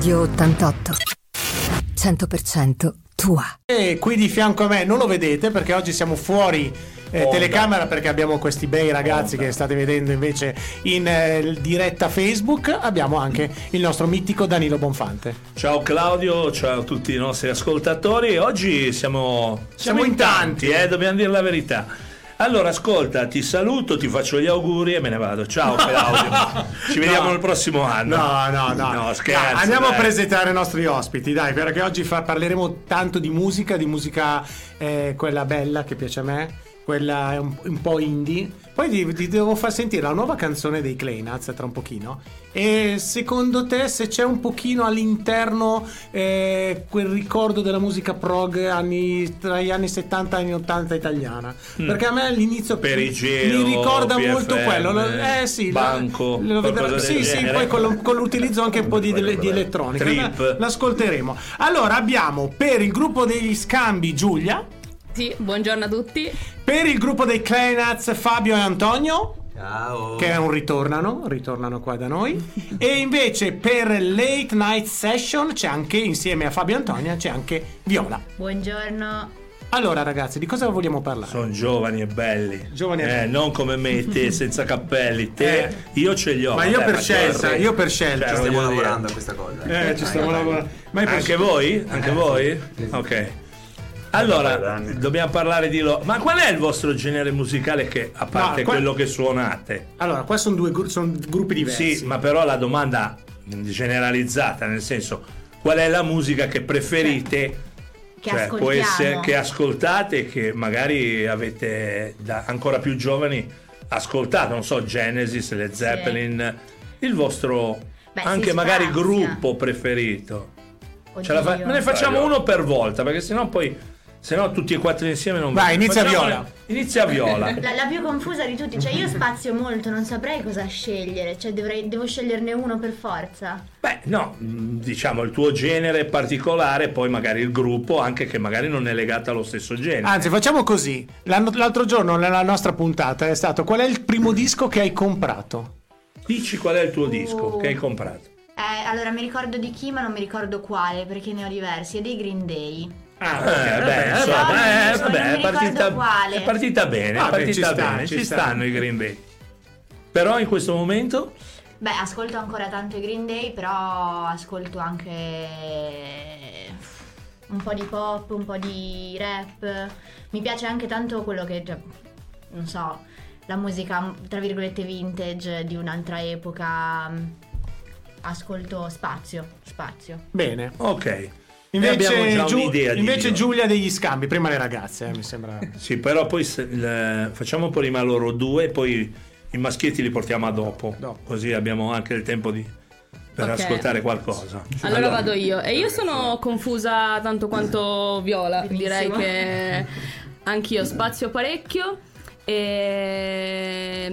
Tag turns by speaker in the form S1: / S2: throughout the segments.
S1: Radio 88. 100% tua.
S2: E qui di fianco a me non lo vedete perché oggi siamo fuori eh, telecamera perché abbiamo questi bei ragazzi che state vedendo invece in eh, diretta Facebook. Abbiamo anche il nostro mitico Danilo Bonfante.
S3: Ciao Claudio, ciao a tutti i nostri ascoltatori. Oggi siamo,
S2: Siamo in tanti.
S3: eh, dobbiamo dire la verità. Allora, ascolta, ti saluto, ti faccio gli auguri e me ne vado. Ciao Claudio. Ci vediamo
S2: No.
S3: il prossimo anno.
S2: No, no, no.
S3: No, scherzo.
S2: Dai, andiamo
S3: dai.
S2: a presentare i nostri ospiti, dai, perché oggi fa- parleremo tanto di musica, di musica eh, quella bella che piace a me, quella è un, un po' indie. Poi ti, ti devo far sentire la nuova canzone dei Nuts tra un pochino. E secondo te se c'è un pochino all'interno eh, quel ricordo della musica prog anni, tra gli anni 70 e gli anni 80 italiana? Perché a me all'inizio
S3: Perigeo,
S2: mi ricorda
S3: PFM,
S2: molto quello. Lo- Eh sì,
S3: Banco,
S2: lo
S3: del
S2: sì, sì, poi con, lo- con l'utilizzo anche un po' di, di elettronica.
S3: Trip.
S2: La- L'ascolteremo. Allora abbiamo per il gruppo degli scambi Giulia,
S4: Sì, buongiorno a tutti.
S2: per il gruppo dei Claynats Fabio e Antonio.
S5: Ciao.
S2: Che è un ritornano, ritornano qua da noi. e invece per Late Night Session c'è anche, insieme a Fabio e Antonia, c'è anche Viola.
S6: Buongiorno.
S2: Allora ragazzi, di cosa vogliamo parlare?
S3: Sono giovani e belli.
S2: Giovani e
S3: Eh,
S2: belli.
S3: non come me, te senza cappelli. Te,
S2: Eh.
S3: io ce li ho.
S2: Ma io
S3: vabbè,
S2: per scelta,
S3: corri.
S2: io per scelta.
S3: Cioè,
S5: Stiamo
S3: voglio dire-
S5: lavorando a questa cosa.
S2: Eh, ci stiamo lavorando.
S3: Anche voi? Anche voi? Ok. Allora, dobbiamo parlare di loro. Ma qual è il vostro genere musicale che, a parte
S2: No, qua-
S3: quello che suonate?
S2: Allora, qua sono due gru- sono gruppi diversi.
S3: Sì, ma però la domanda generalizzata, nel senso, qual è la musica che preferite?
S6: Che
S3: Cioè, può essere che ascoltate e che magari avete da ancora più giovani ascoltato, non so, Genesis, Led Zeppelin, il vostro
S6: Beh,
S3: anche magari
S6: spazia.
S3: gruppo preferito. Ce la fa- ne facciamo uno per volta, perché sennò poi sennò tutti e quattro insieme non
S2: Vai,
S3: va.
S2: inizia
S3: Facciamo-
S2: Viola.
S3: Inizia Viola.
S6: La, la più confusa di tutti, cioè io spazio molto, non saprei cosa scegliere, cioè dovrei, devo sceglierne uno per forza.
S3: Beh, no, mh, diciamo il tuo genere particolare, poi magari il gruppo, anche che magari non è legato allo stesso genere.
S2: Anzi, facciamo così. L'anno- l'altro giorno nella nostra puntata è stato qual è il primo disco che hai comprato?
S3: Dici qual è il tuo disco
S6: Uh.
S3: che hai comprato.
S6: Eh, allora mi ricordo di chi, ma non mi ricordo quale, perché ne ho diversi, è dei Green Day.
S2: Ah,
S3: Eh, beh, insomma, eh, vabbè, è partita, è partita bene, è partita
S2: ci sta,
S3: bene,
S2: ci
S3: ci,
S2: sta.
S3: stanno i Green Bay. Però in questo momento
S6: Beh, ascolto ancora tanto i Green Day, però ascolto anche un po' di pop, un po' di rap. Mi piace anche tanto quello che, cioè, non so, la musica, tra virgolette, vintage di un'altra epoca. Ascolto spazio, spazio.
S2: Bene.
S3: ok.
S2: Invece,
S3: abbiamo già
S2: Giu- invece. Giulia degli scambi, prima le ragazze, eh, mi sembra.
S3: Sì, però poi se- il- facciamo prima loro due, poi i maschietti li portiamo a dopo,
S2: Dopo.
S3: così abbiamo anche il tempo di, per
S4: Ok.
S3: ascoltare qualcosa.
S4: Allora vado io. E io sono confusa tanto quanto Viola.
S6: Benissimo.
S4: Direi che anch'io spazio parecchio. E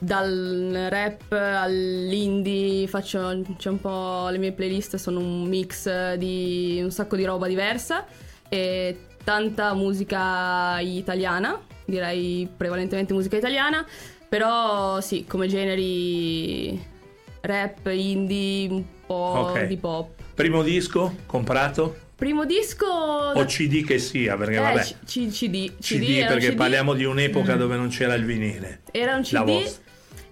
S4: dal rap all'indie faccio c'è un po' le mie playlist sono un mix di un sacco di roba diversa e tanta musica italiana, direi prevalentemente musica italiana, però sì, come generi rap, indie, un po'
S3: Ok.
S4: di pop.
S3: Primo disco comprato?
S4: Primo disco
S3: O CD che sia, perché
S4: eh,
S3: vabbè.
S4: C- C- CD,
S3: CD,
S4: un
S3: perché
S4: CD.
S3: parliamo di un'epoca
S4: Mm.
S3: dove non c'era il vinile.
S4: Era un
S3: La
S4: CD
S3: vostra.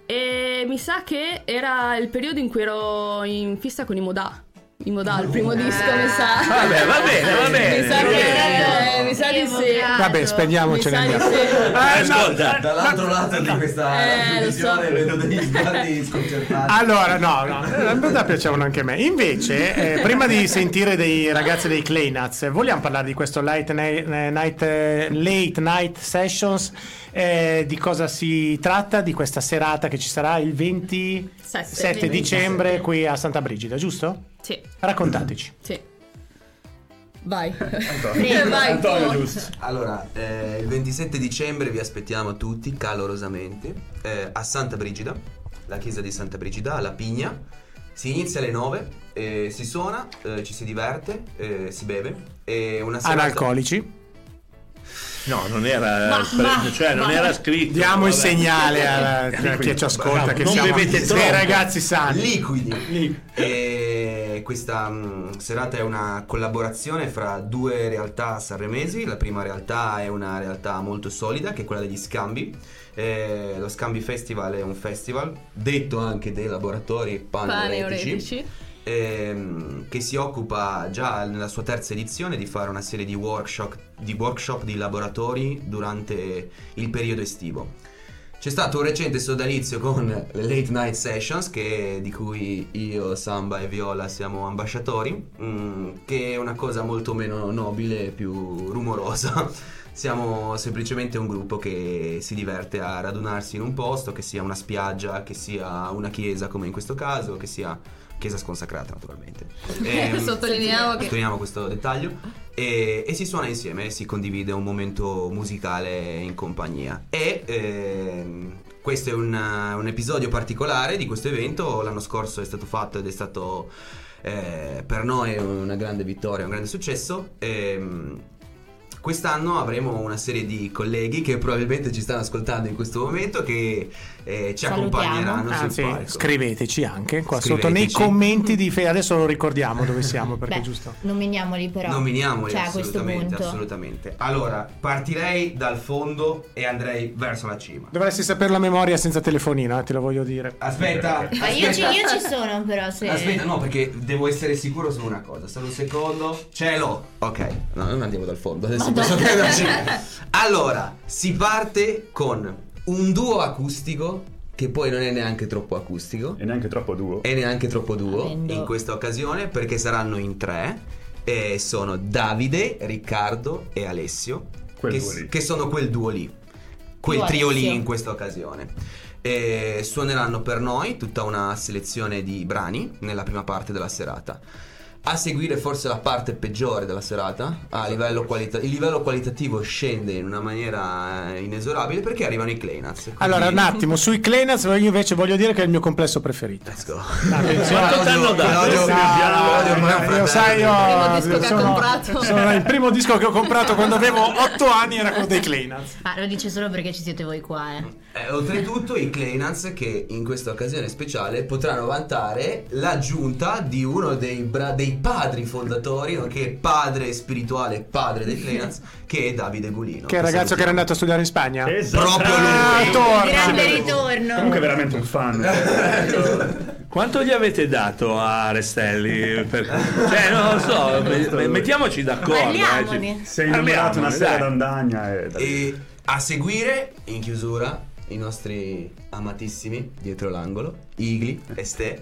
S4: E mi sa che era il periodo in cui ero in fissa con i Modà. I Modà, il primo disco, mi sa.
S3: Vabbè, va bene, va bene.
S4: Mi sa che eh, mi sa di sì.
S2: Vabbè,
S4: Mi
S2: spendiamocene
S4: sa di
S2: andiamo.
S4: sì.
S3: Eh, ascolta,
S5: Dall'altro lato di questa
S4: Eh, lo so.
S5: visione vedo degli sguardi sconcertati.
S2: Allora, no, no, eh, in realtà piacevano anche a me. Invece, eh, prima di sentire dei ragazzi dei Clay Nuts, vogliamo parlare di questo Late Night, night, eh, late night Sessions? Eh, di cosa si tratta? Di questa serata che ci sarà il 27
S4: Sette.
S2: dicembre qui a Santa Brigida, giusto?
S4: Sì,
S2: Raccontateci.
S4: sì. Vai.
S6: Prego.
S4: Vai.
S3: Antonio, giusto.
S5: Allora, eh, il 27 dicembre vi aspettiamo tutti calorosamente eh, a Santa Brigida, la chiesa di Santa Brigida, alla Pigna. Si inizia alle 9, eh, si suona, eh, ci si diverte, eh, si beve. Una serata...
S2: Analcolici.
S3: No, non era,
S4: Ma- ma-
S3: cioè, non
S4: ma-
S3: era scritto.
S2: Diamo il segnale a, chi ci ascolta
S3: Bravo,
S2: che
S3: non
S2: siamo
S3: bevete
S2: dei
S3: troppo.
S2: ragazzi sani.
S5: Liquidi. E Eh, questa mh, serata è una collaborazione fra due realtà sanremesi. La prima realtà è una realtà molto solida, che è quella degli Scambi. Eh, lo Scambi Festival è un festival detto anche dei laboratori paneuretici. Ehm, che si occupa già nella sua terza edizione di fare una serie di workshop di, workshop, di laboratori durante il periodo estivo. C'è stato un recente sodalizio con le Late Night Sessions, che- di cui io, Samba e Viola siamo ambasciatori, mm, che è una cosa molto meno nobile e più rumorosa. Siamo semplicemente un gruppo che si diverte a radunarsi in un posto, che sia una spiaggia, che sia una chiesa come in questo caso, che sia chiesa sconsacrata naturalmente. Ehm,
S4: Sottolineiamo che
S5: Sottolineiamo questo dettaglio. E, e si suona insieme, si condivide un momento musicale in compagnia. E ehm, questo è un, un episodio particolare di questo evento. L'anno scorso è stato fatto ed è stato eh, per noi una grande vittoria, un grande successo. Ehm, Quest'anno avremo una serie di colleghi che probabilmente ci stanno ascoltando in questo momento che eh, ci
S6: Salutiamo.
S5: accompagneranno
S2: Anzi,
S5: sul palco.
S2: scriveteci anche qua sotto
S5: Scriveteci.
S2: nei commenti di Fe. Adesso lo ricordiamo dove siamo perché
S6: Beh,
S2: è giusto.
S6: nominiamoli però.
S5: Nominiamoli
S6: Cioè, a questo
S5: assolutamente, assolutamente. Allora, partirei dal fondo e andrei verso la cima.
S2: Dovresti saperlo a memoria senza telefonino, eh, te lo voglio dire.
S5: Aspetta,
S6: Ma io ci,
S5: aspetta.
S6: io ci sono però se...
S5: Aspetta, no, perché devo essere sicuro su una cosa. Solo un secondo. Ce l'ho. Ok, no, non andiamo dal fondo. Adesso posso prenderci. Allora, si parte con un duo acustico, che poi non è neanche troppo acustico.
S7: E neanche troppo duo.
S5: E neanche troppo duo
S6: Avendo-
S5: in questa occasione, perché saranno in tre. E sono Davide, Riccardo e Alessio.
S7: Quel
S5: che,
S7: duo lì.
S5: che sono quel duo lì. Quel
S6: Duo
S5: trio lì
S6: Alessio.
S5: in questa occasione. E suoneranno per noi tutta una selezione di brani nella prima parte della serata. A seguire forse la parte peggiore della serata, a livello qualita- il livello qualitativo scende in una maniera eh, inesorabile perché arrivano i Kleinaz. Quindi-
S2: Allora, un attimo, sui Clenaz io invece voglio dire che è il mio complesso preferito.
S5: Let's go.
S2: Attenzione.
S3: Quanto t'hanno dato?
S5: Claudio-
S2: No,
S5: Claudio
S2: no,
S5: Manfratelli.
S2: io sai, io
S4: Il primo disco che ha
S2: sono,
S4: comprato.
S2: sono il primo disco che ho comprato quando avevo 8 anni era quello dei Clenaz.
S6: Ma lo dice solo perché ci siete voi qua, eh.
S5: Eh, oltretutto i Kleinans che in questa occasione speciale potranno vantare l'aggiunta di uno dei, bra- dei padri fondatori, nonché padre spirituale, padre dei Kleinans, che è Davide Gulino.
S2: Che è il ragazzo che era andato a studiare in Spagna.
S7: Esatto.
S5: Proprio
S2: Ah,
S5: lui.
S2: torna.
S6: Grande ritorno.
S7: Comunque veramente un fan.
S3: Quanto gli avete dato a Restelli? Per- Cioè, non lo so, me- mettiamoci d'accordo. eh,
S7: Sei innamorato una sera d'andagna e...
S5: E a seguire, in chiusura, i nostri amatissimi dietro l'angolo, Igli e Ste,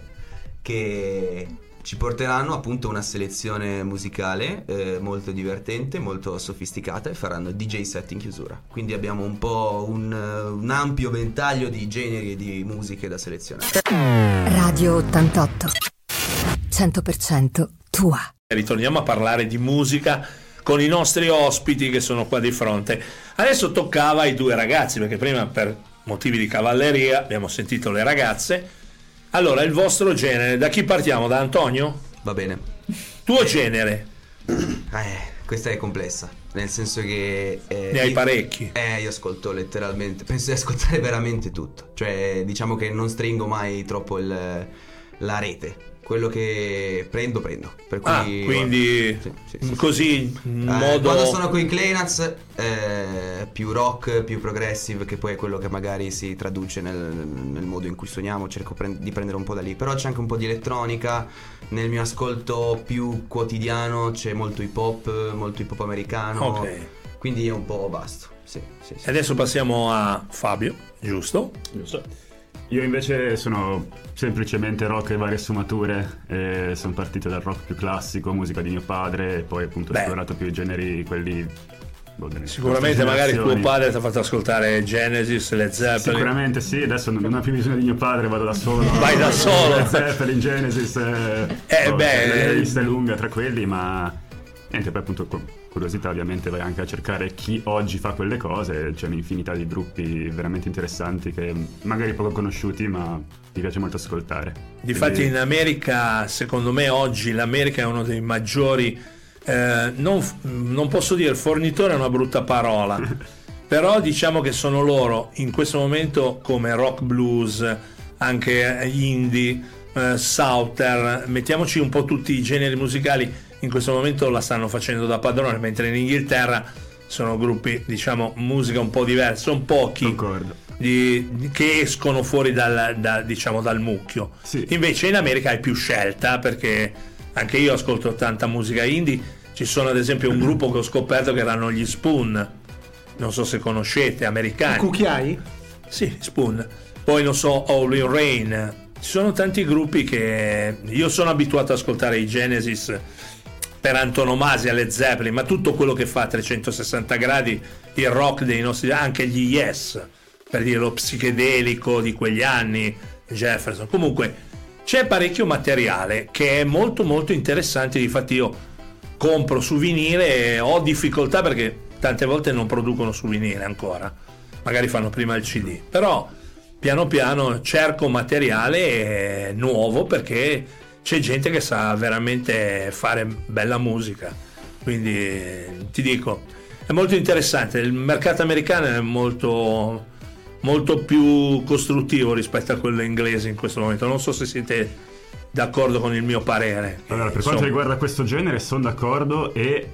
S5: che ci porteranno appunto una selezione musicale eh, molto divertente, molto sofisticata e faranno DJ set in chiusura. Quindi abbiamo un po' un, eh, un ampio ventaglio di generi e di musiche da selezionare.
S1: Radio 88. 100% tua.
S3: Ritorniamo a parlare di musica con i nostri ospiti che sono qua di fronte. Adesso toccava ai due ragazzi, perché prima per motivi di cavalleria abbiamo sentito le ragazze. Allora, il vostro genere, da chi partiamo? Da Antonio?
S5: Va bene.
S3: Tuo genere?
S5: Eh, questa è complessa, nel senso che... eh,
S3: Ne hai
S5: io-
S3: parecchi.
S5: Eh, io ascolto letteralmente, penso di ascoltare veramente tutto. Cioè, diciamo che non stringo mai troppo il- la rete. Quello che prendo, prendo. Per cui,
S3: Ah, quindi
S5: Sì, sì, sì, sì.
S3: così in
S5: Eh,
S3: modo
S5: Quando sono con i Kleinaz, eh, più rock, più progressive, che poi è quello che magari si traduce nel, nel modo in cui suoniamo, cerco pre- di prendere un po' da lì. Però c'è anche un po' di elettronica, nel mio ascolto più quotidiano c'è molto hip hop, molto hip hop americano.
S3: Ok.
S5: Quindi è un po' vasto. Sì, sì, sì.
S3: Adesso passiamo a Fabio, giusto?
S7: Giusto. Io invece sono semplicemente rock e varie sfumature. E sono partito dal rock più classico, musica di mio padre, e poi appunto ho esplorato più i generi, quelli. boh,
S3: Sicuramente magari tuo padre ti ha fatto ascoltare Genesis, Led Zeppelin.
S7: Sicuramente sì, adesso non ho più bisogno di mio padre, vado da solo.
S3: Vai da solo.
S7: Led Zeppelin, Genesis. Eh,
S3: Eh,
S7: boh,
S3: beh,
S7: La lista è lunga tra quelli, ma. Niente, poi appunto curiosità ovviamente vai anche a cercare chi oggi fa quelle cose, c'è un'infinità di gruppi veramente interessanti che magari poco conosciuti ma mi piace molto ascoltare.
S3: Difatti
S7: Quindi-
S3: in America, secondo me oggi l'America è uno dei maggiori, eh, non, non posso dire fornitore è una brutta parola, però diciamo che sono loro in questo momento come rock blues, anche indie, eh, Southern, mettiamoci un po' tutti i generi musicali, in questo momento la stanno facendo da padrone, mentre in Inghilterra sono gruppi, diciamo, musica un po' diversa, sono pochi di- che escono fuori dal, da- diciamo, dal mucchio.
S7: Sì.
S3: Invece in America hai più scelta perché anche io ascolto tanta musica indie. Ci sono ad esempio un gruppo che ho scoperto che erano gli Spoon, non so se conoscete, americani.
S2: Cucchiai?
S3: Sì, Spoon. Poi non so, All in Rain. Ci sono tanti gruppi che io sono abituato ad ascoltare i Genesis per antonomasia, Led Zeppelin, ma tutto quello che fa a 360 gradi il rock dei nostri anche gli Yes, per dire lo psichedelico di quegli anni, Jefferson. Comunque c'è parecchio materiale che è molto molto interessante, difatti io compro su vinile e ho difficoltà perché tante volte non producono su vinile ancora, magari fanno prima il CD, però piano piano cerco materiale nuovo perché c'è gente che sa veramente fare bella musica, quindi ti dico, è molto interessante, il mercato americano è molto, molto più costruttivo rispetto a quello inglese in questo momento, non so se siete d'accordo con il mio parere.
S7: Allora, per quanto riguarda questo genere, sono d'accordo e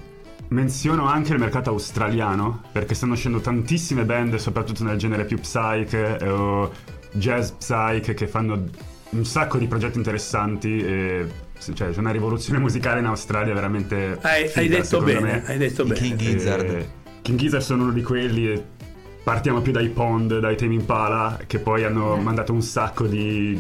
S7: menziono anche il mercato australiano perché stanno uscendo tantissime band, soprattutto nel genere più psych eh, o jazz psych, che fanno un sacco di progetti interessanti. E, cioè, c'è una rivoluzione musicale in Australia veramente.
S3: hai, hai
S7: figa,
S3: detto
S7: secondo
S3: bene,
S7: me.
S3: hai detto
S5: I
S3: bene.
S5: King Gizzard.
S7: Eh, King Gizzard sono uno di quelli. e Partiamo più dai Pond, dai Tame Impala, che poi hanno mandato un sacco di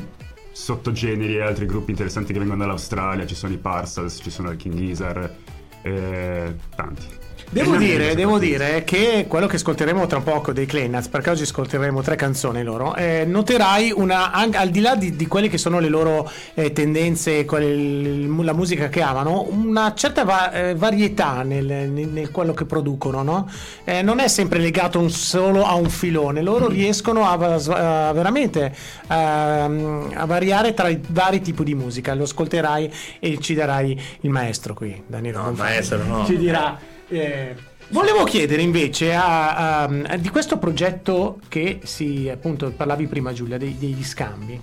S7: sottogeneri e altri gruppi interessanti che vengono dall'Australia. Ci sono i Parcels, ci sono i King Gizzard, eh, tanti.
S2: Devo dire, devo dire che quello che ascolteremo tra poco dei Claynats, perché oggi ascolteremo tre canzoni loro, eh, noterai una, anche, al di là di, di quelle che sono le loro eh, tendenze, quelle- il- la musica che amano, una certa va- eh, varietà nel, nel- nel quello che producono, no? Eh, non è sempre legato un- solo a un filone, loro riescono a, a veramente ehm, a variare tra i vari tipi di musica. Lo ascolterai e ci darai il maestro qui, Daniele.
S3: No,
S2: Bonfatti.
S3: maestro, no.
S2: Ci dirà. Eh, Volevo chiedere invece a- a- di questo progetto che si appunto parlavi prima Giulia dei- degli scambi.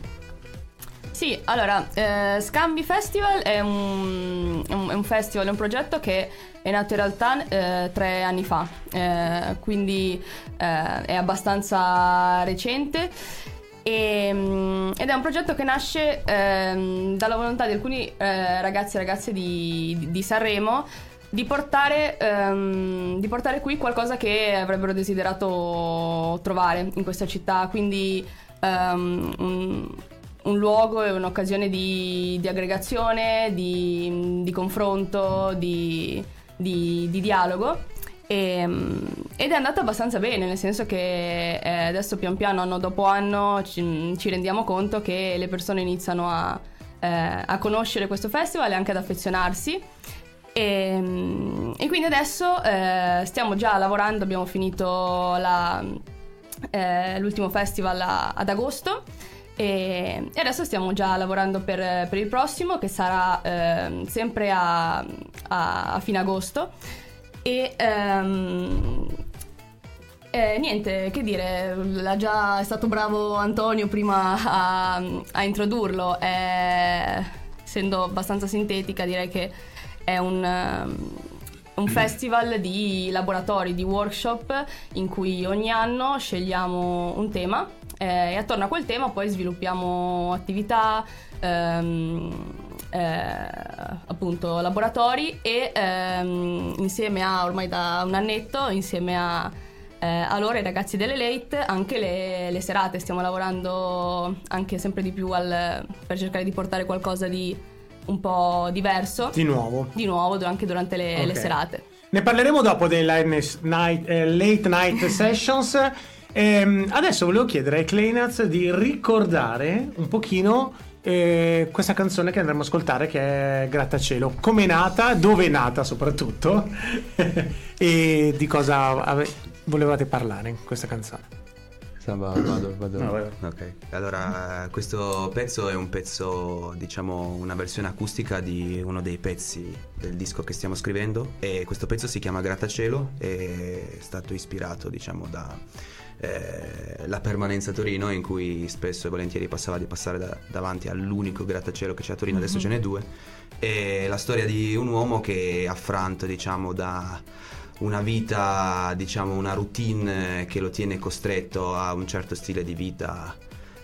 S4: Sì, allora, eh, Scambi Festival è un, è un- festival, è un progetto che è nato in realtà eh, tre anni fa, eh, quindi eh, è abbastanza recente. E, mm, ed è un progetto che nasce ehm, dalla volontà di alcuni eh, ragazzi e ragazze di, di- di Sanremo di portare, ehm, di portare qui qualcosa che avrebbero desiderato trovare in questa città, quindi ehm, un, un luogo e un'occasione di, di aggregazione, di, di confronto, di, di- di dialogo. E, mm, ed è andata abbastanza bene, nel senso che eh, adesso pian piano, anno dopo anno, ci, ci rendiamo conto che le persone iniziano a, eh, a conoscere questo festival e anche ad affezionarsi. E, mm, e quindi adesso eh, stiamo già lavorando, abbiamo finito la- eh, l'ultimo festival a- ad agosto. E, e adesso stiamo già lavorando per, per il prossimo che sarà ehm, sempre a, a- a fine agosto. E ehm, eh, niente, che dire, già è stato bravo Antonio prima a, a introdurlo, eh, essendo abbastanza sintetica direi che è un, ehm, un festival di laboratori, di workshop in cui ogni anno scegliamo un tema eh, e attorno a quel tema poi sviluppiamo attività, ehm, eh, appunto laboratori e ehm, insieme a ormai da un annetto, insieme a, eh, a loro, i ragazzi delle Late, anche le, le serate. Stiamo lavorando anche sempre di più al- per cercare di portare qualcosa di un po' diverso.
S2: Di nuovo.
S4: Di nuovo, anche durante le, le
S2: Ok.
S4: serate.
S2: Ne parleremo dopo dei late night, eh, late night sessions. Ehm, adesso volevo chiedere ai Claynats di ricordare un pochino eh, questa canzone che andremo a ascoltare che è Grattacielo. Come è nata, dove è nata soprattutto e di cosa ave- volevate parlare in questa canzone.
S5: Sa- va- Vado, vado.
S2: No, vai,
S5: Ok, allora questo pezzo è un pezzo, diciamo, una versione acustica di uno dei pezzi del disco che stiamo scrivendo. E questo pezzo si chiama Grattacielo e è stato ispirato, diciamo, da, eh, la permanenza a Torino in cui spesso e volentieri passava di passare da- davanti all'unico grattacielo che c'è a Torino, adesso ce n'è due, e la storia di un uomo che è affranto diciamo da una vita, diciamo una routine che lo tiene costretto a un certo stile di vita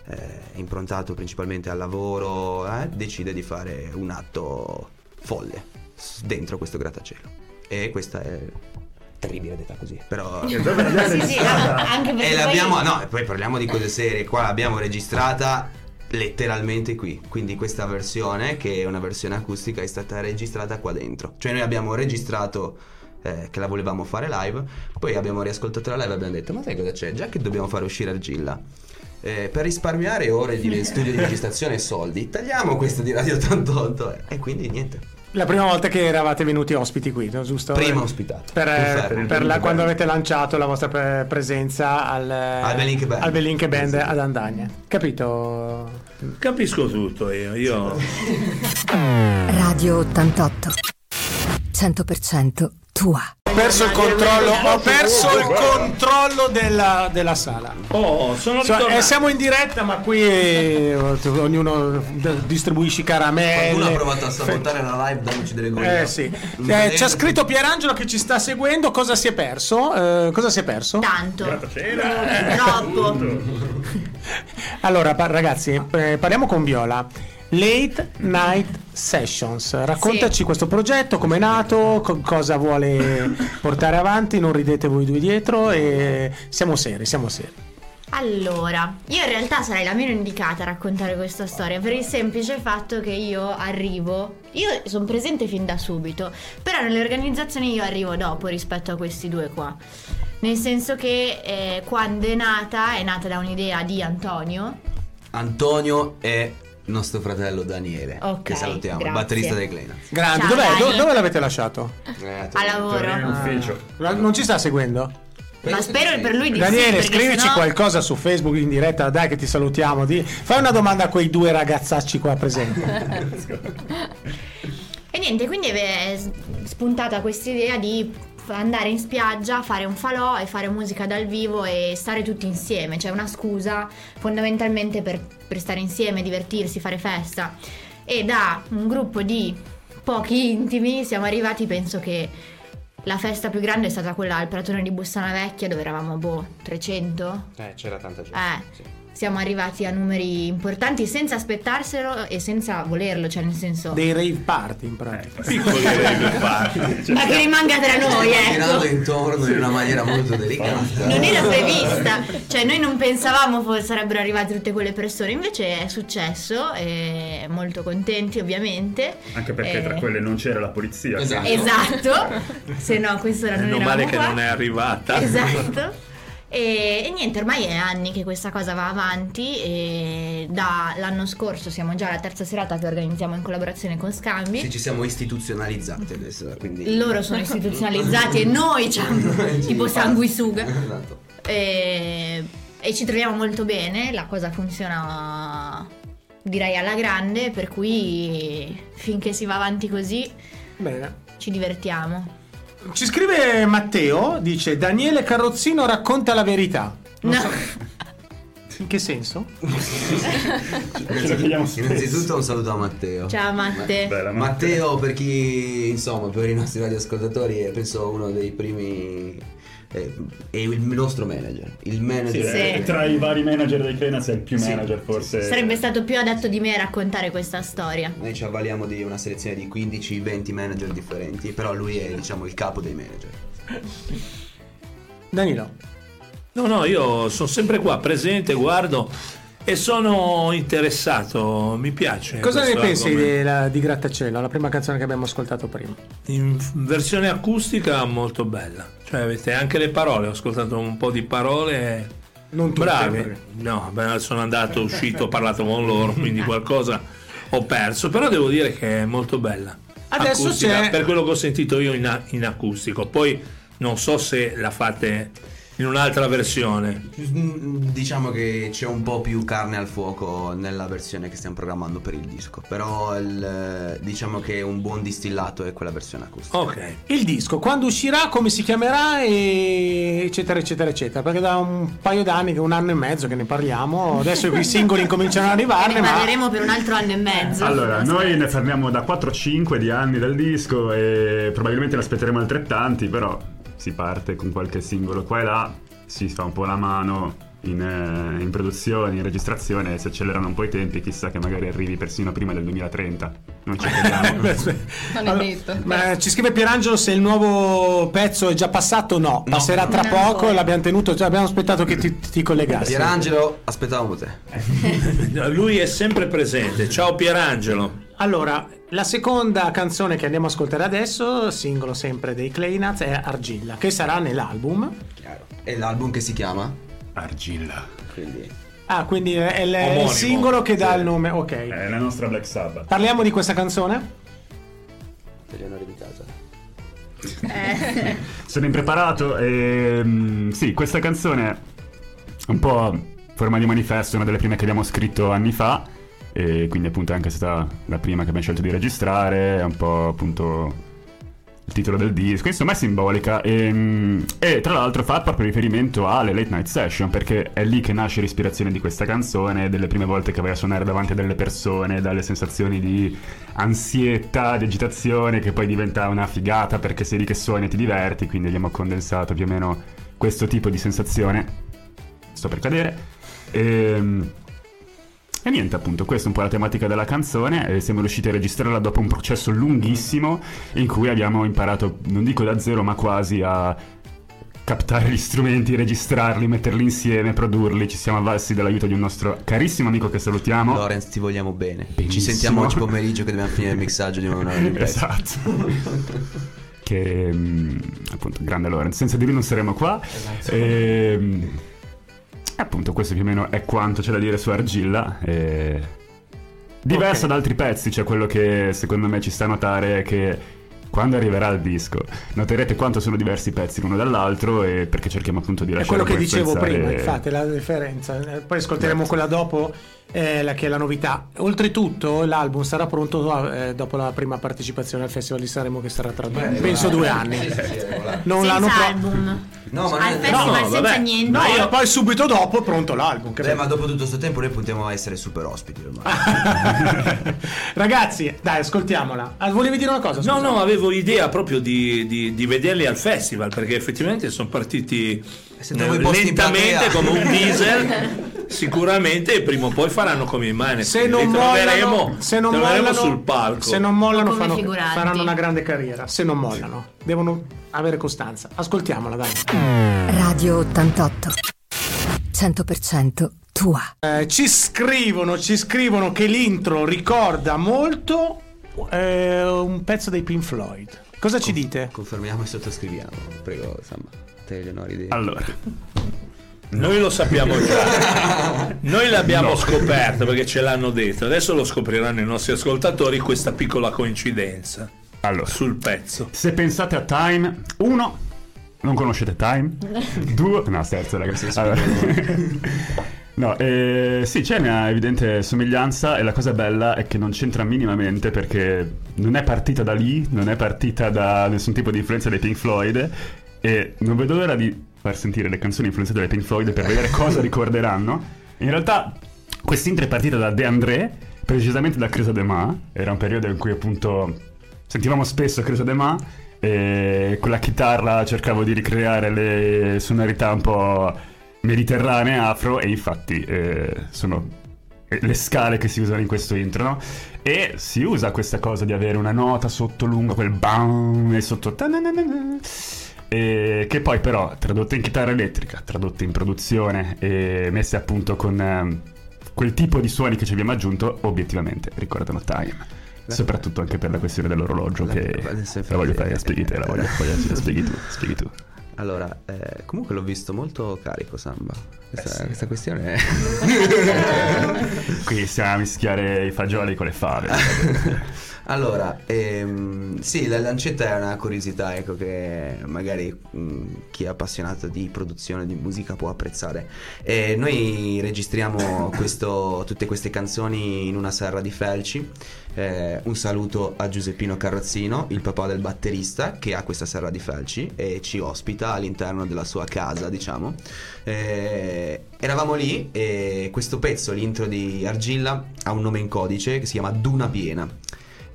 S5: eh, improntato principalmente al lavoro, eh, decide di fare un atto folle dentro questo grattacielo. E questa è terribile detta così, però...
S6: Sì, sì, no, anche perché
S5: E
S6: poi-
S5: l'abbiamo, no, e poi parliamo di cose serie, qua l'abbiamo registrata letteralmente qui, quindi questa versione che è una versione acustica è stata registrata qua dentro, cioè noi abbiamo registrato eh, che la volevamo fare live, poi abbiamo riascoltato la live e abbiamo detto ma sai cosa c'è, già che dobbiamo fare uscire Argilla, eh, per risparmiare ore di studio di registrazione e soldi, tagliamo questo di Radio 88 eh, e quindi niente,
S2: La prima volta che eravate venuti ospiti qui, no? giusto?
S5: prima
S2: Eh,
S5: ospitato.
S2: Per,
S5: Confermo.
S2: per la- quando avete lanciato la vostra pre- presenza al,
S5: Al Bellinche Band.
S2: al Bellinche Band ad Andagne. Capito?
S3: Capisco tutto io. io...
S1: Radio 88. 100% tua.
S2: Ho perso il controllo, ho perso il controllo della, della sala.
S3: Oh, sono
S2: Cioè, eh, siamo in diretta, ma qui eh, ognuno d- distribuisci caramelle.
S5: Qualcuno ha provato a sabotare la live dandoci delle gole.
S2: Eh sì. Eh, ci ha scritto Pierangelo che ci sta seguendo. Cosa si è perso? Eh, cosa si è perso?
S6: Tanto. Troppo.
S2: Allora, pa- ragazzi, eh, parliamo con Viola. Late Night Sessions. Raccontaci
S6: Sì.
S2: questo progetto, come è nato, co- cosa vuole portare avanti. Non ridete voi due dietro. E siamo seri, siamo seri.
S6: Allora, io in realtà sarei la meno indicata a raccontare questa storia per il semplice fatto che io arrivo, io sono presente fin da subito, però nelle organizzazioni io arrivo dopo rispetto a questi due qua. Nel senso che eh, quando è nata, è nata da un'idea di Antonio,
S5: Antonio è nostro fratello Daniele,
S6: Ok,
S5: che salutiamo,
S6: grazie.
S5: batterista dei Clean.
S2: Grande.
S6: Ciao,
S2: Dov'è? Do-
S6: Dani.
S2: dove l'avete lasciato?
S6: a lavoro.
S7: in ufficio.
S2: Non ci sta seguendo?
S6: Ma spero per lui di sì,
S2: Daniele,
S6: perché
S2: scrivici
S6: sennò-
S2: qualcosa su Facebook in diretta, dai che ti salutiamo. Di... Fai una domanda a quei due ragazzacci qua presenti.
S6: E niente, quindi è spuntata questa idea di andare in spiaggia, fare un falò e fare musica dal vivo e stare tutti insieme, cioè una scusa fondamentalmente per, per stare insieme, divertirsi, fare festa. E da un gruppo di pochi intimi siamo arrivati, penso che la festa più grande è stata quella al Pratone di Bussana Vecchia dove eravamo, boh, 300?
S5: Eh, c'era tanta gente.
S6: Eh, siamo arrivati a numeri importanti senza aspettarselo e senza volerlo, cioè nel senso...
S2: Dei rave party in pratica.
S3: Piccoli rave party.
S6: Ma che rimanga tra noi,
S5: Girato
S6: ecco.
S5: intorno in una maniera molto delicata.
S6: Non era prevista, cioè noi non pensavamo fosse- sarebbero arrivate tutte quelle persone, invece è successo e molto contenti ovviamente.
S7: Anche perché
S6: Eh,
S7: tra quelle non c'era la polizia.
S5: Esatto.
S6: Esatto, se no questo era non
S3: Meno
S6: eravamo
S3: male che
S6: qua.
S3: non è arrivata.
S6: Esatto. E, e niente, ormai è anni che questa cosa va avanti e dall'anno scorso siamo già alla terza serata che organizziamo in collaborazione con Scambi.
S5: Sì, ci siamo istituzionalizzati adesso, quindi...
S6: Loro sono istituzionalizzati e noi siamo tipo sanguisuga.
S5: Esatto.
S6: E, e ci troviamo molto bene, la cosa funziona direi alla grande, per cui finché si va avanti così
S2: Bene.
S6: ci divertiamo.
S2: Ci scrive Matteo, dice Daniele Carrozzino racconta la verità. Non
S6: No.
S2: so- In che senso?
S5: Innanzitutto un saluto a Matteo.
S6: Ciao Matte.
S7: Bella, ma-
S5: Matteo, per chi, insomma, per i nostri radioascoltatori, è penso uno dei primi. Eh, È il nostro manager. Il
S7: Sì,
S5: manager.
S7: è- tra i vari manager dei Clenas è il più
S5: Sì,
S7: manager forse.
S6: Sarebbe stato più adatto di me a raccontare questa storia.
S5: Noi ci avvaliamo di una selezione di 15-20 manager differenti, però lui è, diciamo, il capo dei manager.
S2: Danilo.
S3: No, no, io sono sempre qua, presente, guardo e sono interessato. Mi piace.
S2: Cosa ne pensi
S3: argomento.
S2: della- di Grattacielo, la prima canzone che abbiamo ascoltato prima?
S3: In versione acustica molto bella. Cioè avete anche le parole, ho ascoltato un po' di parole.
S2: Non tutte,
S3: No, beh, sono andato, uscito, ho parlato con loro, quindi qualcosa ho perso. Però devo dire che è molto bella.
S2: Adesso
S3: Acustica,
S2: c'è-
S3: Per quello che ho sentito io in, in acustico. Poi non so se la fate in un'altra versione.
S5: Diciamo che c'è un po' più carne al fuoco nella versione che stiamo programmando per il disco. Però il- diciamo che un buon distillato è quella versione acustica.
S3: Ok.
S2: Il disco, quando uscirà, come si chiamerà, e eccetera, eccetera, eccetera. Perché da un paio d'anni, un anno e mezzo che ne parliamo, adesso i singoli incominciano ad
S6: E
S2: arrivarne,
S6: ne
S2: ma
S6: parleremo per un altro anno e mezzo.
S7: Allora, noi ne fermiamo da 4-5 di anni dal disco e probabilmente ne aspetteremo altrettanti, però si parte con qualche singolo qua e là, si fa un po' la mano in, eh, in produzione, in registrazione, si accelerano un po' i tempi, chissà che magari arrivi persino prima del 2030. Non ci crediamo.
S4: Non è detto.
S2: Ma ci scrive Pierangelo se il nuovo pezzo è già passato? No, passerà tra
S6: Non
S2: poco.
S6: ancora.
S2: L'abbiamo tenuto, cioè abbiamo aspettato che ti, ti collegassi.
S5: Pierangelo, aspettavamo te.
S3: Lui è sempre presente. Ciao Pierangelo.
S2: Allora, la seconda canzone che andiamo a ascoltare adesso, singolo sempre dei Clay Nuts, è Argilla, che sarà nell'album.
S5: Chiaro. E l'album che si chiama?
S7: Argilla.
S5: Quindi.
S2: Ah, quindi è il, è il singolo che dà il nome. Ok.
S7: È la nostra Black Sabbath.
S2: Parliamo di questa canzone?
S5: Per gli onori di casa.
S7: Sono impreparato e mm, sì, questa canzone è un po' forma di manifesto, è una delle prime che abbiamo scritto anni fa e quindi appunto è anche stata la prima che abbiamo scelto di registrare, è un po' appunto il titolo del disco, insomma è simbolica e, mm, e tra l'altro fa proprio riferimento alle late night session perché è lì che nasce l'ispirazione di questa canzone, delle prime volte che vai a suonare davanti a delle persone, dalle sensazioni di ansietà, di agitazione che poi diventa una figata perché sei lì che suoni e ti diverti, quindi abbiamo condensato più o meno questo tipo di sensazione. Sto per cadere. Ehm, e niente, appunto, questa è un po' la tematica della canzone. e siamo riusciti a registrarla dopo un processo lunghissimo in cui abbiamo imparato, non dico da zero, ma quasi a captare gli strumenti, registrarli, metterli insieme, produrli. Ci siamo avvalsi dell'aiuto di un nostro carissimo amico che salutiamo.
S5: Lorenz, ti vogliamo bene. Ci
S7: Benissimo.
S5: sentiamo oggi pomeriggio che dobbiamo finire il mixaggio di una di.
S7: Esatto. che mm, appunto grande Lorenz senza di lui non saremmo qua Ehm, e appunto questo più o meno è quanto c'è da dire su Argilla e... diverso
S2: Ok.
S7: da altri pezzi cioè quello che secondo me ci sta a notare è che quando arriverà il disco noterete quanto sono diversi i pezzi l'uno dall'altro e perché cerchiamo appunto di
S2: È
S7: lasciare
S2: quello che dicevo prima, infatti, la differenza. Poi ascolteremo quella dopo, eh, la, che è la novità. Oltretutto, l'album sarà pronto eh, dopo la prima partecipazione al Festival di Sanremo, che sarà tra penso due anni. Non l'hanno
S6: senza
S2: pro-
S6: album.
S5: No, ma
S6: Al festival
S3: no,
S6: senza
S3: vabbè.
S6: niente.
S2: No, e poi subito dopo pronto l'album.
S5: Beh,
S2: capito?
S5: ma dopo tutto questo tempo noi puntiamo a essere super ospiti ormai.
S2: Ragazzi, dai, ascoltiamola. Ah, volevi dire una cosa?
S3: No,
S2: scusa?
S3: no, avevo idea proprio di, di- di vederli al festival perché effettivamente sono partiti
S5: Se trovo i posti in
S3: lentamente come un diesel. Sicuramente prima o poi faranno come i Mine.
S2: Se non mollano, se non mollano,
S3: sul palco.
S2: se non mollano fanno- faranno una grande carriera. Se non mollano, devono avere costanza. Ascoltiamola, dai.
S1: Radio 88. 100% tua.
S2: Eh, ci scrivono, ci scrivono che l'intro ricorda molto eh, un pezzo dei Pink Floyd. Cosa ci dite?
S5: Confermiamo e sottoscriviamo. Prego, Samba. Te gli onori di.
S7: allora
S3: Noi lo sappiamo già. Noi l'abbiamo scoperto perché ce l'hanno detto. Adesso lo scopriranno i nostri ascoltatori questa piccola coincidenza
S7: allora
S3: sul pezzo.
S7: Se pensate a Time, uno, non conoscete Time? Due, no scherzo ragazzi. Allora- no, eh, sì, c'è una evidente somiglianza e la cosa bella è che non c'entra minimamente perché non è partita da lì, non è partita da nessun tipo di influenza dei Pink Floyd e non vedo l'ora di far sentire le canzoni influenzate dai Pink Floyd per vedere cosa ricorderanno. In realtà quest'intro è partita da De André, precisamente da Cresa de Ma, era un periodo in cui appunto sentivamo spesso Cresa de Ma e con la chitarra cercavo di ricreare le sonorità un po' mediterranee, afro e infatti eh, sono le scale che si usano in questo intro, no? E si usa questa cosa di avere una nota sotto lunga, quel bam e sotto tananana, e che poi però tradotte in chitarra elettrica, tradotte in produzione e messe appunto con ehm, quel tipo di suoni che ci abbiamo aggiunto, obiettivamente ricordano Time. Soprattutto anche per la questione dell'orologio che
S5: Adesso
S7: la voglio fare, spieghi te, la voglio, voglio- la spieghi tu, spieghi tu.
S5: Allora, eh, comunque l'ho visto molto carico, Samba. Questa, questa questione è.
S7: Qui stiamo a mischiare i fagioli con le fave.
S5: Allora, ehm, sì, la lancetta è una curiosità, ecco, che magari mh, chi è appassionato di produzione di musica può apprezzare. E noi registriamo questo- tutte queste canzoni in una serra di Felci. Eh, un saluto a Giuseppino Carrozzino, il papà del batterista, che ha questa serra di Felci e ci ospita all'interno della sua casa, diciamo. Eh, eravamo lì e questo pezzo, l'intro di Argilla, ha un nome in codice che si chiama Duna Piena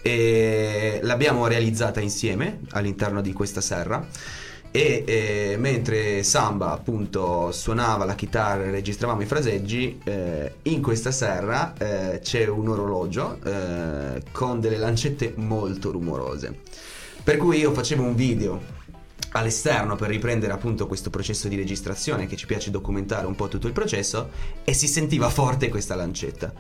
S5: e l'abbiamo realizzata insieme all'interno di questa serra e eh, mentre Samba appunto suonava la chitarra e registravamo i fraseggi eh, in questa serra eh, c'è un orologio eh, con delle lancette molto rumorose per cui io facevo un video all'esterno per riprendere appunto questo processo di registrazione che ci piace documentare un po' tutto il processo e si sentiva forte questa lancetta.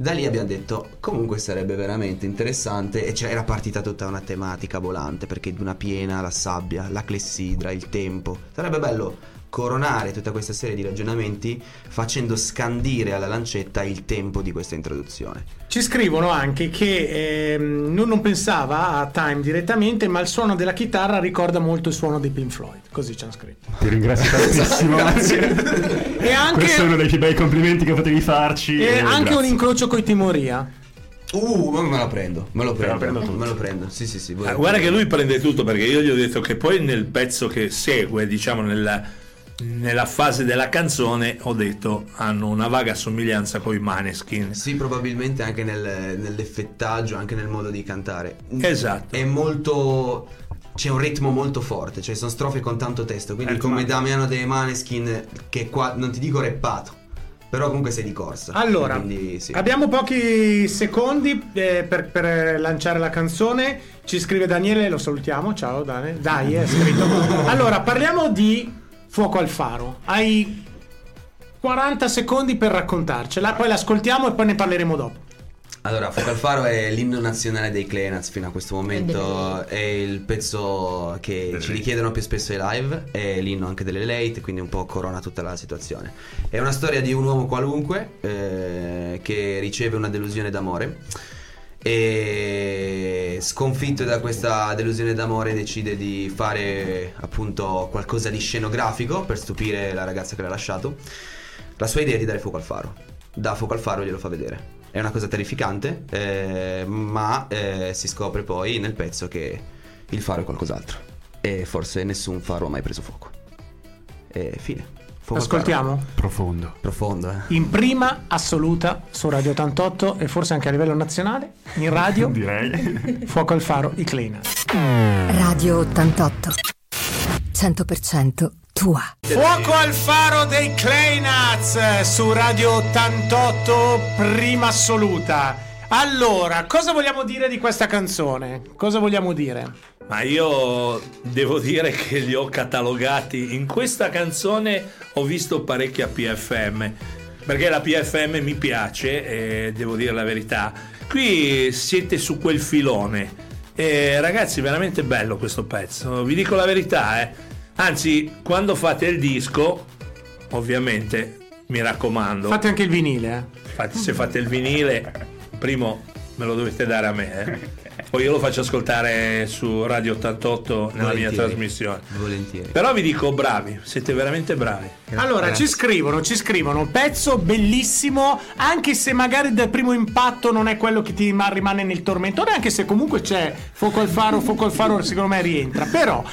S5: Da lì abbiamo detto comunque sarebbe veramente interessante e c'era partita tutta una tematica volante perché di una piena, la sabbia, la clessidra, il tempo. Sarebbe bello coronare tutta questa serie di ragionamenti facendo scandire alla lancetta il tempo di questa introduzione.
S2: Ci scrivono anche che ehm, non, non pensava a Time direttamente, ma il suono della chitarra ricorda molto il suono dei Pink Floyd. Così ci hanno scritto.
S7: Ti ringrazio tantissimo.
S2: E anche,
S7: Questo è uno dei più bei complimenti che potevi farci.
S2: e
S7: e
S2: anche un
S7: grazie.
S2: incrocio coi Timoria.
S5: Uh, ma me lo prendo, me lo
S7: Te la
S5: prendo,
S7: prendo
S5: me lo prendo. Sì, sì, sì.
S3: Ah, guarda che lui prende tutto perché io gli ho detto che poi nel pezzo che segue, diciamo nella, nella fase della canzone, ho detto hanno una vaga somiglianza con i Maneskin.
S5: Sì, probabilmente anche nel- nell'effettaggio, anche nel modo di cantare.
S3: Esatto.
S5: È molto. C'è un ritmo molto forte, cioè sono strofe con tanto testo. Quindi,
S7: Eh,
S5: come
S7: ma-
S5: Damiano dei Maneskin, che qua non ti dico reppato, però comunque sei di corsa.
S2: Allora,
S5: Quindi, sì.
S2: abbiamo pochi secondi eh, per, per lanciare la canzone. Ci scrive Daniele, lo salutiamo. Ciao Daniele. Dai, è scritto. Allora, parliamo di Fuoco al Faro. Hai 40 secondi per raccontarcela, poi l'ascoltiamo e poi ne parleremo dopo.
S5: Allora, Fuoco al Faro è l'inno nazionale dei Clenaz fino a questo momento. È il pezzo che ci richiedono più spesso ai live. È l'inno anche delle late, quindi un po' corona tutta la situazione. È una storia di un uomo qualunque eh, che riceve una delusione d'amore. E sconfitto da questa delusione d'amore decide di fare appunto qualcosa di scenografico per stupire la ragazza che l'ha lasciato. La sua idea è di dare fuoco al faro. Da fuoco al faro e glielo fa vedere. È una cosa terrificante, eh, ma eh, si scopre poi nel pezzo che il faro è qualcos'altro. E forse nessun faro ha mai preso fuoco. E fine.
S2: Ascoltiamo.
S7: Profondo.
S5: Profondo, eh.
S2: In prima assoluta su Radio 88 e forse anche a livello nazionale, in radio,
S7: Direi.
S2: Fuoco al Faro, i Kleina.
S1: Radio 88. 100% tua.
S2: Fuoco al faro dei Kleinaz su Radio 88, prima assoluta. Allora, cosa vogliamo dire di questa canzone? Cosa vogliamo dire?
S3: Ma io devo dire che li ho catalogati. In questa canzone ho visto parecchia PFM. Perché la PFM mi piace, e devo dire la verità. Qui siete su quel filone. E ragazzi, veramente bello questo pezzo. Vi dico la verità, eh. Anzi, quando fate il disco, ovviamente, mi raccomando.
S2: Fate anche il vinile, eh.
S3: Infatti, se fate il vinile, primo me lo dovete dare a me. Poi io lo faccio ascoltare su Radio 88 nella mia
S5: Volentieri.
S3: trasmissione.
S5: Volentieri.
S3: Però vi dico bravi, siete veramente bravi.
S2: Allora,
S5: Grazie.
S2: ci scrivono, ci scrivono, pezzo bellissimo, anche se magari dal primo impatto non è quello che ti ma- rimane nel tormentone, anche se comunque c'è fuoco al faro, fuoco al faro, secondo me rientra. Però,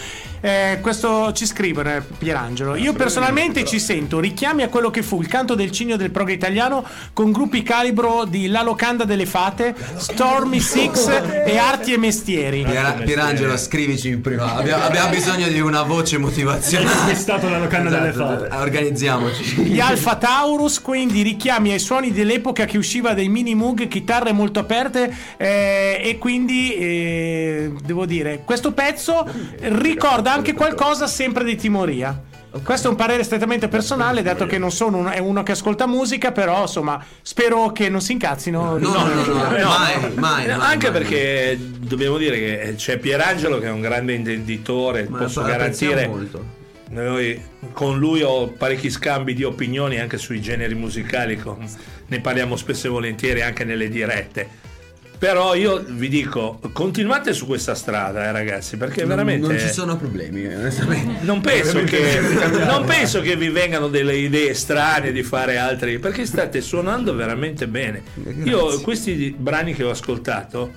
S2: eh, questo ci scrivono eh, Pierangelo. Io personalmente ci sento richiami a quello che fu il canto del cigno del prog italiano con gruppi calibro di La Locanda delle Fate, Stormy Six e Arti e Mestieri.
S5: Piera- Pierangelo, scrivici in privato. Abbiamo, abbiamo bisogno di una voce motivazionale.
S7: È stato la locanda delle
S5: Esatto,
S7: fate.
S5: Organizziamoci.
S2: Gli Alpha Taurus, quindi richiami ai suoni dell'epoca che usciva dai mini Moog, chitarre molto aperte eh, e quindi eh, devo dire, questo pezzo ricorda anche qualcosa sempre di Timoria. Questo è un parere strettamente personale, dato che non sono uno, è uno che ascolta musica, però insomma spero che non si incazzino.
S5: No, no, no, no,
S3: No,
S5: mai, mai,
S3: no,
S5: mai,
S3: anche
S5: mai.
S3: perché dobbiamo dire che c'è Pierangelo che è un grande intenditore,
S5: Ma
S3: posso garantire.
S5: molto.
S3: Noi con lui ho parecchi scambi di opinioni anche sui generi musicali, con- ne parliamo spesso e volentieri anche nelle dirette. Però io vi dico, continuate su questa strada, eh, ragazzi, perché veramente.
S5: Non ci sono problemi, eh, onestamente.
S3: Non penso, che, non penso che vi vengano delle idee strane di fare altri, perché state suonando veramente bene. Io questi brani che ho ascoltato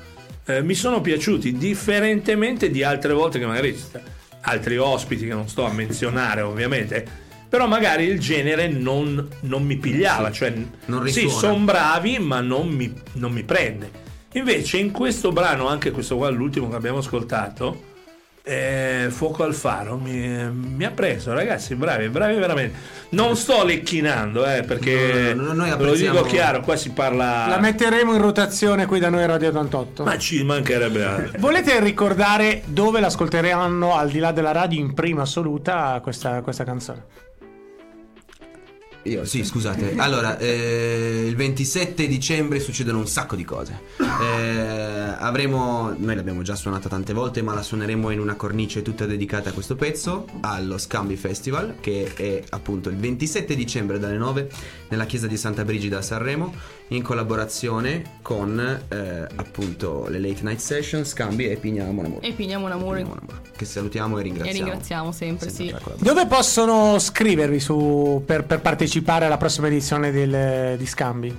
S3: eh, mi sono piaciuti, differentemente di altre volte che magari ci sta- altri ospiti che non sto a menzionare ovviamente. Però magari il genere non, non mi pigliava, cioè
S5: Non
S3: sì,
S5: risuona.
S3: sono bravi, ma non mi, non mi prende. Invece in questo brano, anche questo qua, l'ultimo che abbiamo ascoltato, eh, Fuoco al faro, mi, mi ha preso, ragazzi, bravi, bravi veramente. Non sto lecchinando, eh, perché
S5: No, no, no,
S3: lo dico chiaro, qua si parla...
S2: La metteremo in rotazione qui da noi Radio 88.
S3: Ma ci mancherebbe altro.
S2: Volete ricordare dove l'ascolteranno al di là della radio in prima assoluta questa, questa canzone?
S5: Io, sì, scusate. Allora, eh, il 27 dicembre succedono un sacco di cose. Eh, avremo, noi l'abbiamo già suonata tante volte, ma la suoneremo in una cornice tutta dedicata a questo pezzo, allo Scambi Festival, che è appunto il 27 dicembre dalle 9 nella chiesa di Santa Brigida a Sanremo, in collaborazione con eh, appunto le Late Night Session, Scambi e Pigna Mon Amour.
S4: E Pigna Mon Amour.
S5: Che salutiamo e
S4: E
S5: ringraziamo.
S4: ringraziamo sempre, sì.
S2: Dove possono scrivervi su, per, per partecipare alla prossima edizione del- di Scambi?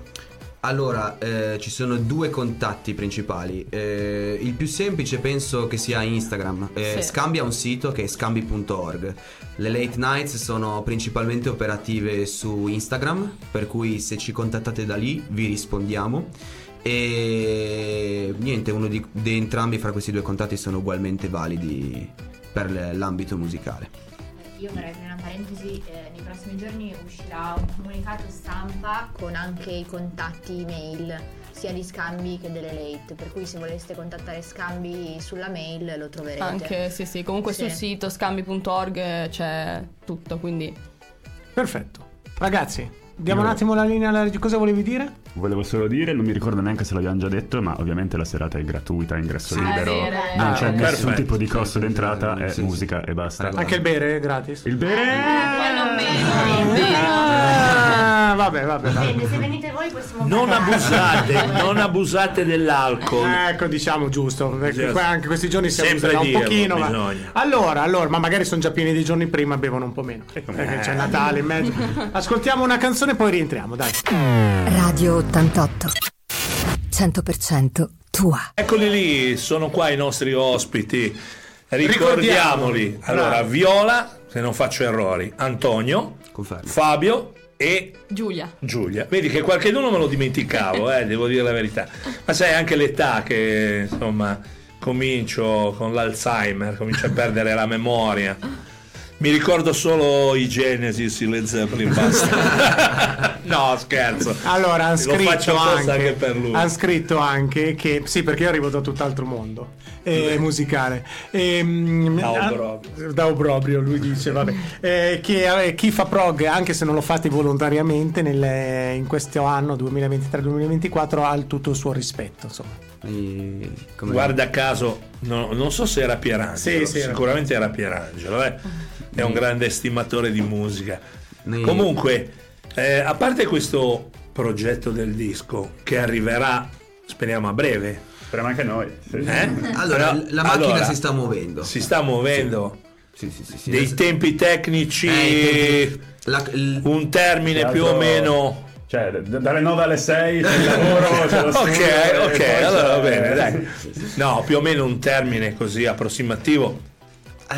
S5: Allora, eh, ci sono due contatti principali. Eh, il più semplice penso che sia Instagram. Eh,
S4: Sì.
S5: Scambi ha un sito che è scambi.org. Le late nights sono principalmente operative su Instagram, per cui se ci contattate da lì vi rispondiamo. E niente, uno di, di entrambi fra questi due contatti sono ugualmente validi per l'ambito musicale.
S6: Io vorrei aprire una parentesi, eh, nei prossimi giorni uscirà un comunicato stampa con anche i contatti email sia di Scambi che delle late, per cui se voleste contattare Scambi sulla mail lo troverete.
S4: Anche, sì, sì. Comunque
S6: Sì.
S4: sul sito scambi.org c'è tutto, quindi...
S2: Perfetto. Ragazzi, diamo
S7: Io-
S2: un attimo la linea alla regia. Cosa volevi dire?
S7: Volevo solo dire, non mi ricordo neanche se l'abbiamo già detto, ma ovviamente la serata è gratuita, ingresso
S4: Sì,
S7: libero,
S4: è vero.
S7: non
S2: Ah,
S7: c'è
S2: ok.
S7: nessun tipo di costo d'entrata, è
S5: Sì, sì.
S7: musica e basta.
S2: Anche il bere è gratis.
S7: Il bere...
S6: Quello meno,
S2: Ah, vabbè, vabbè, vabbè.
S6: Dipende, se venite voi possiamo
S3: Non
S6: pagare.
S3: abusate, non abusate dell'alcol.
S2: Ecco, diciamo giusto, perché
S3: Giusto.
S2: qua anche questi giorni si
S3: Sempre
S2: abusa un pochino. Ma... Allora, allora, ma magari sono già pieni dei giorni prima e bevono un po' meno. Perché c'è Natale in mezzo. Ascoltiamo una canzone e poi rientriamo, dai.
S1: Radio 88. 100% tua.
S3: Eccoli lì, sono qua i nostri ospiti.
S2: Ricordiamoli.
S3: Ricordiamoli. Allora. Viola, se non faccio errori, Antonio,
S5: Confermo.
S3: Fabio e
S4: Giulia.
S3: Giulia. Vedi che qualcheduno me lo dimenticavo, eh, devo dire la verità. Ma sai anche l'età che insomma comincio con l'Alzheimer, comincio a perdere la memoria. Mi ricordo solo i Genesis, i Led Zeppelin, basta. no, scherzo.
S2: Allora, hanno
S3: Lo faccio
S2: scritto, anche,
S3: anche per lui.
S2: han scritto anche che sì, perché io arrivo da tutt'altro mondo eh, musicale. Ehm,
S3: Da
S2: ah,
S3: obbrobrio.
S2: da obbrobrio, lui dice, vabbè. Eh, che eh, chi fa prog, anche se non lo fate volontariamente, nel- in questo anno 2023-2024 ha tutto il suo rispetto. Insomma.
S5: E
S3: Guarda caso, no- non so se era Pierangelo,
S2: Sì, sì, era.
S3: sicuramente era Pierangelo, eh. È un grande estimatore di musica. Comunque, eh, a parte questo progetto del disco che arriverà, speriamo a breve,
S7: Speriamo anche noi. sì.
S3: eh?
S5: Allora,
S3: Però-
S5: la macchina
S3: allora,
S5: si sta muovendo.
S3: si sta muovendo,
S5: Sì, sì, sì, sì.
S3: dei tempi tecnici,
S5: Eh, la- il-
S3: un termine più o meno...
S7: Cioè, d- dalle 9 alle 6 c'è il lavoro, c'è lo studio,
S3: Ok, ok, allora va bene, dai. No, più o meno un termine così approssimativo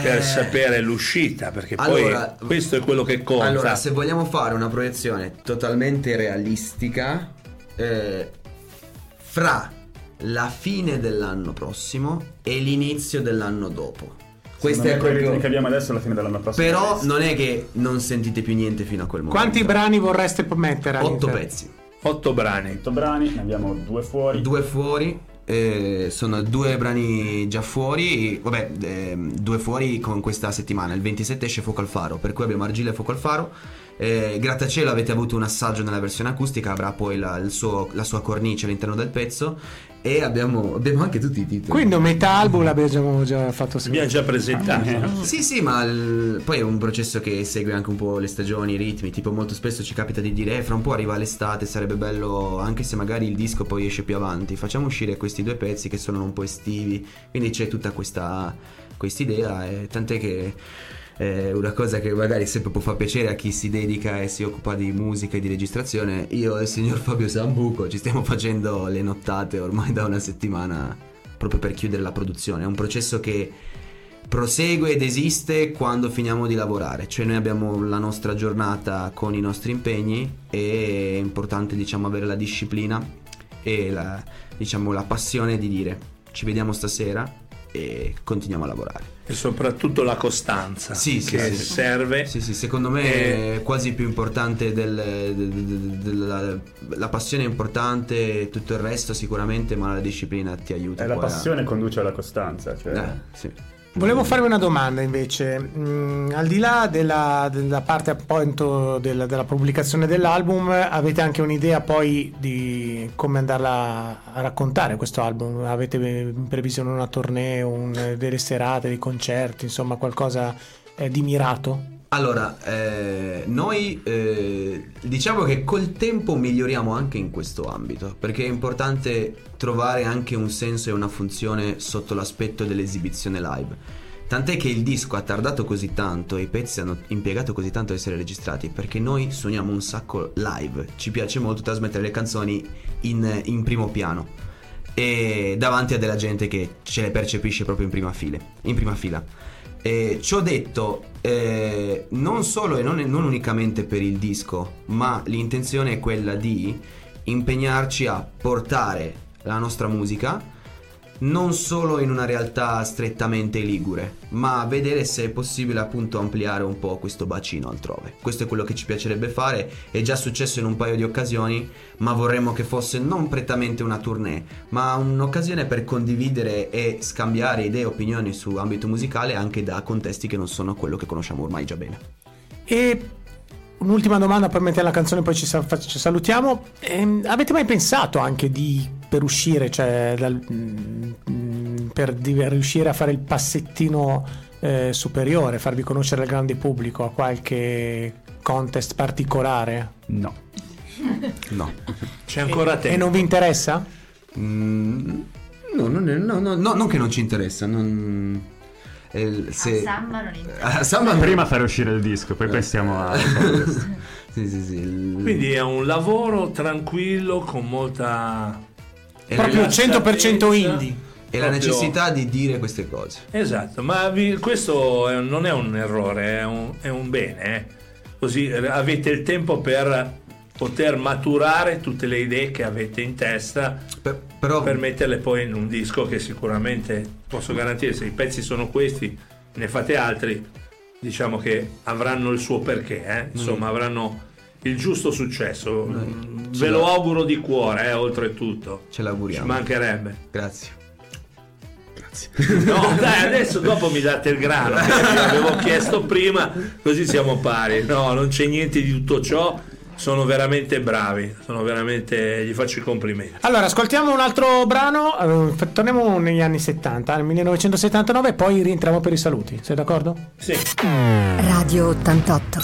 S3: per
S5: Eh,
S3: sapere l'uscita, perché
S5: allora-
S3: poi questo è quello che conta.
S5: Allora, se vogliamo fare una proiezione totalmente realistica, eh, fra la fine dell'anno prossimo e l'inizio dell'anno dopo. Questo è proprio.
S7: che abbiamo adesso alla fine dell'anno prossimo.
S5: Però non è che non sentite più niente fino a quel momento.
S2: Quanti brani vorreste mettere
S5: Otto pezzi.
S3: Otto brani.
S7: 8 brani, ne abbiamo due fuori.
S5: Due fuori. Eh, sono due brani già fuori. Vabbè, ehm, due fuori con questa settimana. Il 27 esce Fuoco al Faro. Per cui abbiamo Argile e Fuoco al Faro. Eh, grattacielo avete avuto un assaggio nella versione acustica, avrà poi la, il suo- la sua cornice all'interno del pezzo e abbiamo, abbiamo anche tutti i titoli.
S2: Quindi metà album l'abbiamo già fatto
S3: Abbiamo già presentato.
S5: Sì, sì, ma il- poi è un processo che segue anche un po' le stagioni, i ritmi. Tipo, molto spesso ci capita di dire: eh, fra un po' arriva l'estate, sarebbe bello, anche se magari il disco poi esce più avanti. Facciamo uscire questi due pezzi che sono un po' estivi. Quindi c'è tutta questa idea, e tant'è che. È una cosa che magari sempre può far piacere a chi si dedica e si occupa di musica e di registrazione. Io e il signor Fabio Sambuco ci stiamo facendo le nottate ormai da una settimana proprio per chiudere la produzione. È un processo che prosegue ed esiste quando finiamo di lavorare, cioè noi abbiamo la nostra giornata con i nostri impegni e è importante diciamo avere la disciplina e la, diciamo, la passione di dire ci vediamo stasera e continuiamo a lavorare.
S3: E soprattutto la costanza
S5: Sì,
S3: che
S5: sì.
S3: serve.
S5: Sì, sì, secondo me
S3: E-
S5: è quasi più importante del, del- del- della la passione è importante, tutto il resto sicuramente, ma la disciplina ti aiuta.
S7: E la
S5: poi a-
S7: passione conduce alla costanza. Cioè...
S5: Eh, sì.
S2: Volevo farvi una domanda invece, Mm, al di là della, della parte appunto della, della pubblicazione dell'album, avete anche un'idea poi di come andarla a raccontare questo album? Avete in previsione una tournée, un- delle serate, dei concerti, insomma qualcosa eh, di mirato?
S5: Allora, eh, noi eh, diciamo che col tempo miglioriamo anche in questo ambito, perché è importante trovare anche un senso e una funzione sotto l'aspetto dell'esibizione live. Tant'è che il disco ha tardato così tanto e i pezzi hanno impiegato così tanto ad essere registrati, perché noi suoniamo un sacco live, ci piace molto trasmettere le canzoni in, in primo piano e davanti a della gente che ce le percepisce proprio in prima, file, in prima fila. Eh, ciò detto, eh, non solo e non, non unicamente per il disco, ma l'intenzione è quella di impegnarci a portare la nostra musica non solo in una realtà strettamente ligure, ma vedere se è possibile appunto ampliare un po' questo bacino altrove. Questo è quello che ci piacerebbe fare, è già successo in un paio di occasioni, ma vorremmo che fosse non prettamente una tournée, ma un'occasione per condividere e scambiare idee e opinioni su ambito musicale anche da contesti che non sono quello che conosciamo ormai già bene.
S2: E un'ultima domanda, poi mettiamo la canzone, poi ci salutiamo. Ehm, avete mai pensato anche di per uscire, cioè dal- mm, per riuscire a fare il passettino eh, superiore, farvi conoscere al grande pubblico a qualche contest particolare?
S7: No.
S5: No.
S3: C'è ancora
S2: E
S3: tempo.
S2: non vi interessa?
S5: Mm, no, non è- no, no, no, non che non ci interessa, non... eh, se-
S6: A Samba non interessa.
S5: a Samba
S7: Prima fare uscire il disco, poi pensiamo a...
S5: sì, sì, sì.
S3: Quindi è un lavoro tranquillo con molta
S2: Proprio
S5: la,
S2: 100% indie.
S5: la
S3: proprio-
S5: necessità di dire queste cose.
S3: Esatto, ma vi- questo è- non è un errore, è un, è un bene. eh. Così eh, avete il tempo per poter maturare tutte le idee che avete in testa
S5: Per- però
S3: per metterle poi in un disco che sicuramente posso garantire se i pezzi sono questi, ne fate altri, diciamo che avranno il suo perché, eh. insomma avranno il giusto successo. Mm,
S5: ce
S3: Ve lo auguro di cuore, eh, oltretutto.
S5: ce
S3: Ci
S5: l'auguriamo.
S3: mancherebbe.
S5: Grazie.
S3: No, dai, adesso dopo mi date il grano. perché L'avevo chiesto prima, così siamo pari. No, non c'è niente di tutto ciò. Sono veramente bravi. Sono veramente. Gli faccio i complimenti.
S2: Allora, ascoltiamo un altro brano, eh, torniamo negli anni 70, nel 1979, e poi rientriamo per i saluti. Sei d'accordo?
S3: Sì.
S1: Radio 88.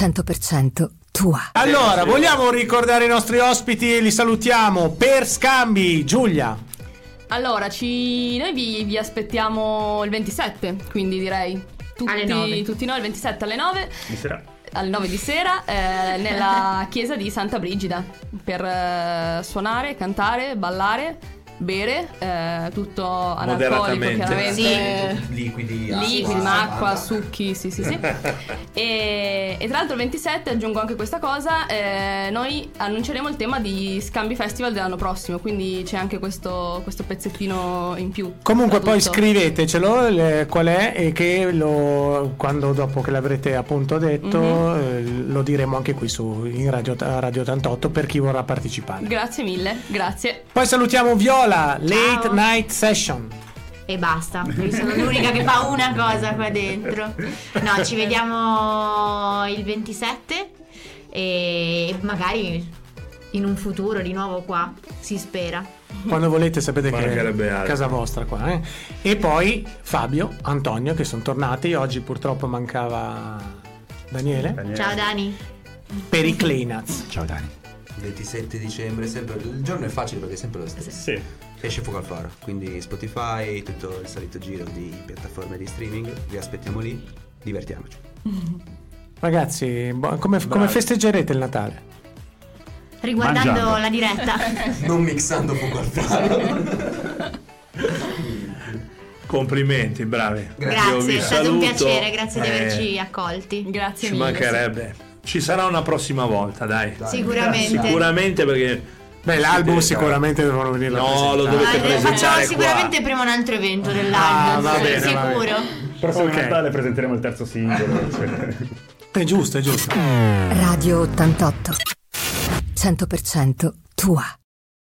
S1: 100% tua.
S2: Allora, vogliamo ricordare i nostri ospiti e li salutiamo per scambi. Giulia,
S4: Allora, ci... noi vi, vi aspettiamo il 27, quindi direi. Tutti,
S6: Alle nove.
S4: tutti noi il 27 alle 9,
S7: Mi sarà.
S4: alle 9 di sera, eh, nella chiesa di Santa Brigida, per eh, suonare, cantare, ballare, bere, eh, tutto analcolico
S3: Moderatamente.
S4: chiaramente.
S5: Liquidi,
S4: Liquidi, acqua, succhi, sì sì sì. e, e tra l'altro il 27 aggiungo anche questa cosa, eh, noi annunceremo il tema di Scambi Festival dell'anno prossimo, quindi c'è anche questo, questo pezzettino in più.
S2: comunque poi scrivetecelo le- qual è e che lo, quando dopo che l'avrete appunto detto eh, lo diremo anche qui su in Radio, Radio 88 per chi vorrà partecipare.
S4: Grazie mille, grazie.
S2: Poi salutiamo Viola, Late
S6: Ciao.
S2: Night Session.
S6: e basta. Io sono l'unica che fa una cosa qua dentro. No, ci vediamo il 27 e magari in un futuro di nuovo qua, si spera.
S2: Quando volete sapete che è casa vostra qua. eh. E poi Fabio, Antonio che sono tornati. Oggi purtroppo mancava Daniele.
S7: Daniele.
S6: Ciao Dani.
S2: Per i Cleanats.
S7: Ciao Dani.
S5: 27 dicembre, sempre, il giorno è facile perché è sempre lo stesso.
S7: Sì.
S5: Esce fuoco al faro, quindi Spotify, tutto il solito giro di piattaforme di streaming, vi aspettiamo lì, divertiamoci.
S2: Ragazzi, bo- come, come festeggerete il Natale?
S6: Riguardando
S7: Mangiando.
S6: la diretta.
S5: Non mixando fuoco al faro.
S3: Complimenti, bravi. Io
S6: Grazie,
S3: vi
S6: è stato un piacere, grazie di
S3: Eh,
S6: averci accolti.
S4: Grazie
S3: Ci
S4: mille.
S3: mancherebbe. Ci sarà una prossima volta, dai.
S6: Sicuramente.
S3: Sicuramente perché
S2: Beh, l'album
S3: Sì,
S2: sicuramente devono venire
S3: No, lo dovete
S6: Ah,
S3: presentare
S6: facciamo
S3: qua.
S6: sicuramente prima un altro evento
S2: Ah,
S6: dell'anno,
S2: va
S6: sì,
S2: bene, va
S6: sicuro.
S7: Prossimo
S2: Ok.
S7: Natale presenteremo il terzo singolo. cioè.
S2: È giusto, è giusto.
S1: Radio 88. 100% tua.